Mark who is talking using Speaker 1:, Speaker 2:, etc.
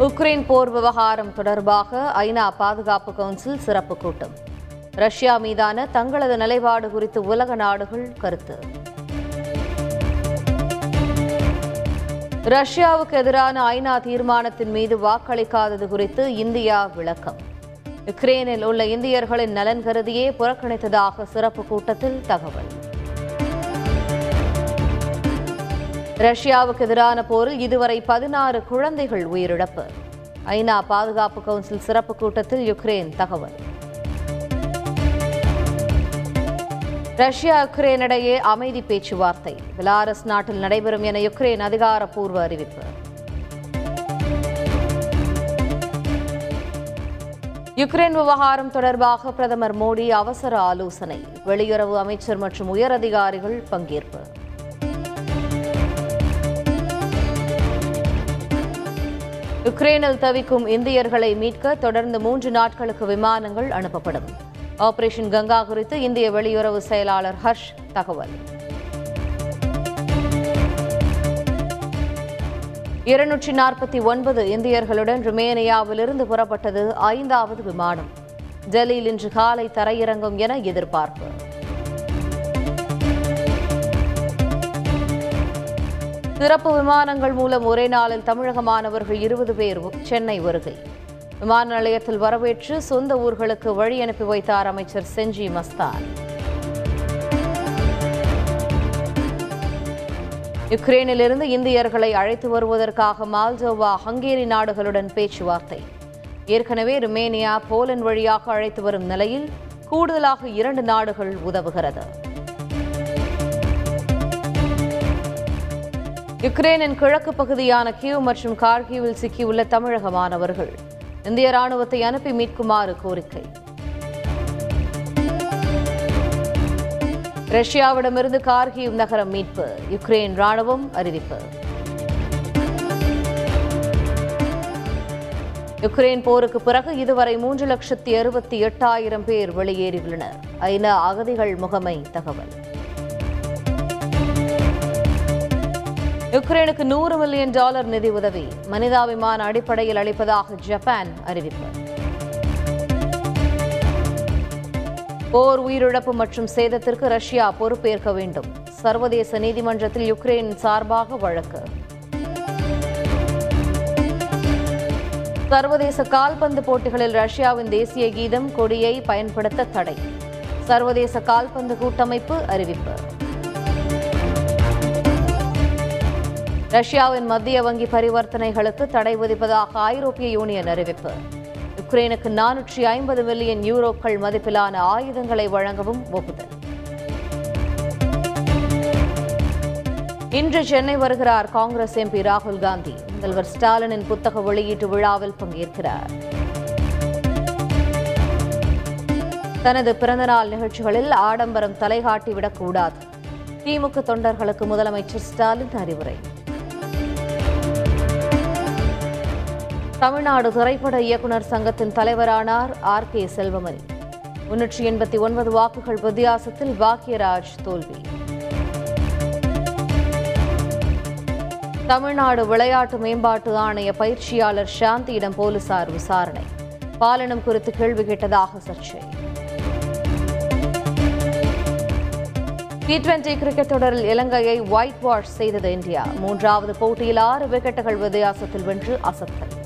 Speaker 1: Ukraine போர் விவகாரம் தொடர்பாக ஐநா பாதுகாப்பு கவுன்சில் சிறப்பு கூட்டம். ரஷ்யா மீதான தங்களது நிலைப்பாடு குறித்து உலக நாடுகள் கருத்து. ரஷ்யாவுக்கு எதிரான ஐநா தீர்மானத்தின் மீது வாக்களிக்காதது குறித்து இந்தியா விளக்கம். உக்ரைனில் உள்ள இந்தியர்களின் நலன் கருதியே புறக்கணித்ததாக சிறப்பு கூட்டத்தில் தகவல். ரஷ்யாவுக்கு எதிரான போரில் இதுவரை பதினாறு குழந்தைகள் உயிரிழப்பு. ஐநா பாதுகாப்பு கவுன்சில் சிறப்பு கூட்டத்தில் யுக்ரைன் தகவல். ரஷ்யா யுக்ரைன் இடையே அமைதி பேச்சுவார்த்தை. பிலாரஸ் நாட்டில் நடைபெறும் என யுக்ரைன் அதிகாரப்பூர்வ அறிவிப்பு. யுக்ரைன் விவகாரம் தொடர்பாக பிரதமர் மோடி அவசர ஆலோசனை. வெளியுறவு அமைச்சர் மற்றும் உயரதிகாரிகள் பங்கேற்பு. யுக்ரைனில் தவிக்கும் இந்தியர்களை மீட்க தொடர்ந்து மூன்று நாட்களுக்கு விமானங்கள் அனுப்பப்படும். ஆபரேஷன் கங்கா குறித்து இந்திய வெளியுறவு செயலாளர் ஹர்ஷ் தகவல். இருநூற்றி நாற்பத்தி ஒன்பது இந்தியர்களுடன் ருமேனியாவிலிருந்து புறப்பட்டது ஐந்தாவது விமானம். டெல்லியில் இன்று காலை தரையிறங்கும் என எதிர்பார்ப்பு. சிறப்பு விமானங்கள் மூலம் ஒரே நாளில் தமிழக மாணவர்கள் இருபது பேர் சென்னை வருகை. விமான நிலையத்தில் வரவேற்று சொந்த ஊர்களுக்கு வழி அனுப்பி வைத்தார் அமைச்சர் செஞ்சி மஸ்தான். யுக்ரைனிலிருந்து இந்தியர்களை அழைத்து வருவதற்காக மால்டோவா ஹங்கேரி நாடுகளுடன் பேச்சுவார்த்தை. ஏற்கனவே ருமேனியா போலந்து வழியாக அழைத்து வரும் நிலையில் கூடுதலாக இரண்டு நாடுகள் உதவுகிறது. யுக்ரைனின் கிழக்கு பகுதியான கியூ மற்றும் கார்கிவில் சிக்கியுள்ள தமிழக மாணவர்கள். இந்திய ராணுவத்தை அனுப்பி மீட்குமாறு கோரிக்கை. ரஷ்யாவிடமிருந்து கார்கிவ் நகரம் மீட்பு. யுக்ரைன் ராணுவம் அறிவிப்பு. யுக்ரைன் போருக்கு பிறகு இதுவரை மூன்று லட்சத்தி அறுபத்தி எட்டாயிரம் பேர் வெளியேறியுள்ளனர். ஐநா அகதிகள் முகமை தகவல். யுக்ரைனுக்கு நூறு மில்லியன் டாலர் நிதி உதவி. மனிதாபிமான அடிப்படையில் அளிப்பதாக ஜப்பான் அறிவிப்பு. போர் உயிரிழப்பு மற்றும் சேதத்திற்கு ரஷ்யா பொறுப்பேற்க வேண்டும். சர்வதேச நீதிமன்றத்தில் யுக்ரைன் சார்பாக வழக்கு. சர்வதேச கால்பந்து போட்டிகளில் ரஷ்யாவின் தேசிய கீதம் கொடியை பயன்படுத்த தடை. சர்வதேச கால்பந்து கூட்டமைப்பு அறிவிப்பு. ரஷ்யாவின் மத்திய வங்கி பரிவர்த்தனைகளுக்கு தடை விதிப்பதாக ஐரோப்பிய யூனியன் அறிவிப்பு. யுக்ரைனுக்கு நானூற்றி ஐம்பது மில்லியன் யூரோக்கள் மதிப்பிலான ஆயுதங்களை வழங்கவும் ஒப்புதல். இன்று சென்னை வருகிறார் காங்கிரஸ் எம்பி ராகுல் காந்தி. முதல்வர் ஸ்டாலினின் புத்தக வெளியீட்டு விழாவில் பங்கேற்கிறார். தனது பிறந்தநாள் நிகழ்ச்சிகளில் ஆடம்பரம் தலைகாட்டிவிடக்கூடாது திமுக தொண்டர்களுக்கு முதலமைச்சர் ஸ்டாலின் அறிவுரை. தமிழ்நாடு திரைப்பட இயக்குநர் சங்கத்தின் தலைவரானார் ஆர் கே செல்வமணி. முன்னூற்றி எண்பத்தி ஒன்பது வாக்குகள் வித்தியாசத்தில் பாக்யராஜ் தோல்வி. தமிழ்நாடு விளையாட்டு மேம்பாட்டு ஆணைய பயிற்சியாளர் சாந்தியிடம் போலீசார் விசாரணை. பாலினம் குறித்து கேள்வி கேட்டதாக சர்ச்சை. டி டுவெண்டி கிரிக்கெட் தொடரில் இலங்கையை ஒயிட் வாஷ் செய்தது இந்தியா. மூன்றாவது போட்டியில் ஆறு விக்கெட்டுகள் வித்தியாசத்தில் வென்று அசத்தல்.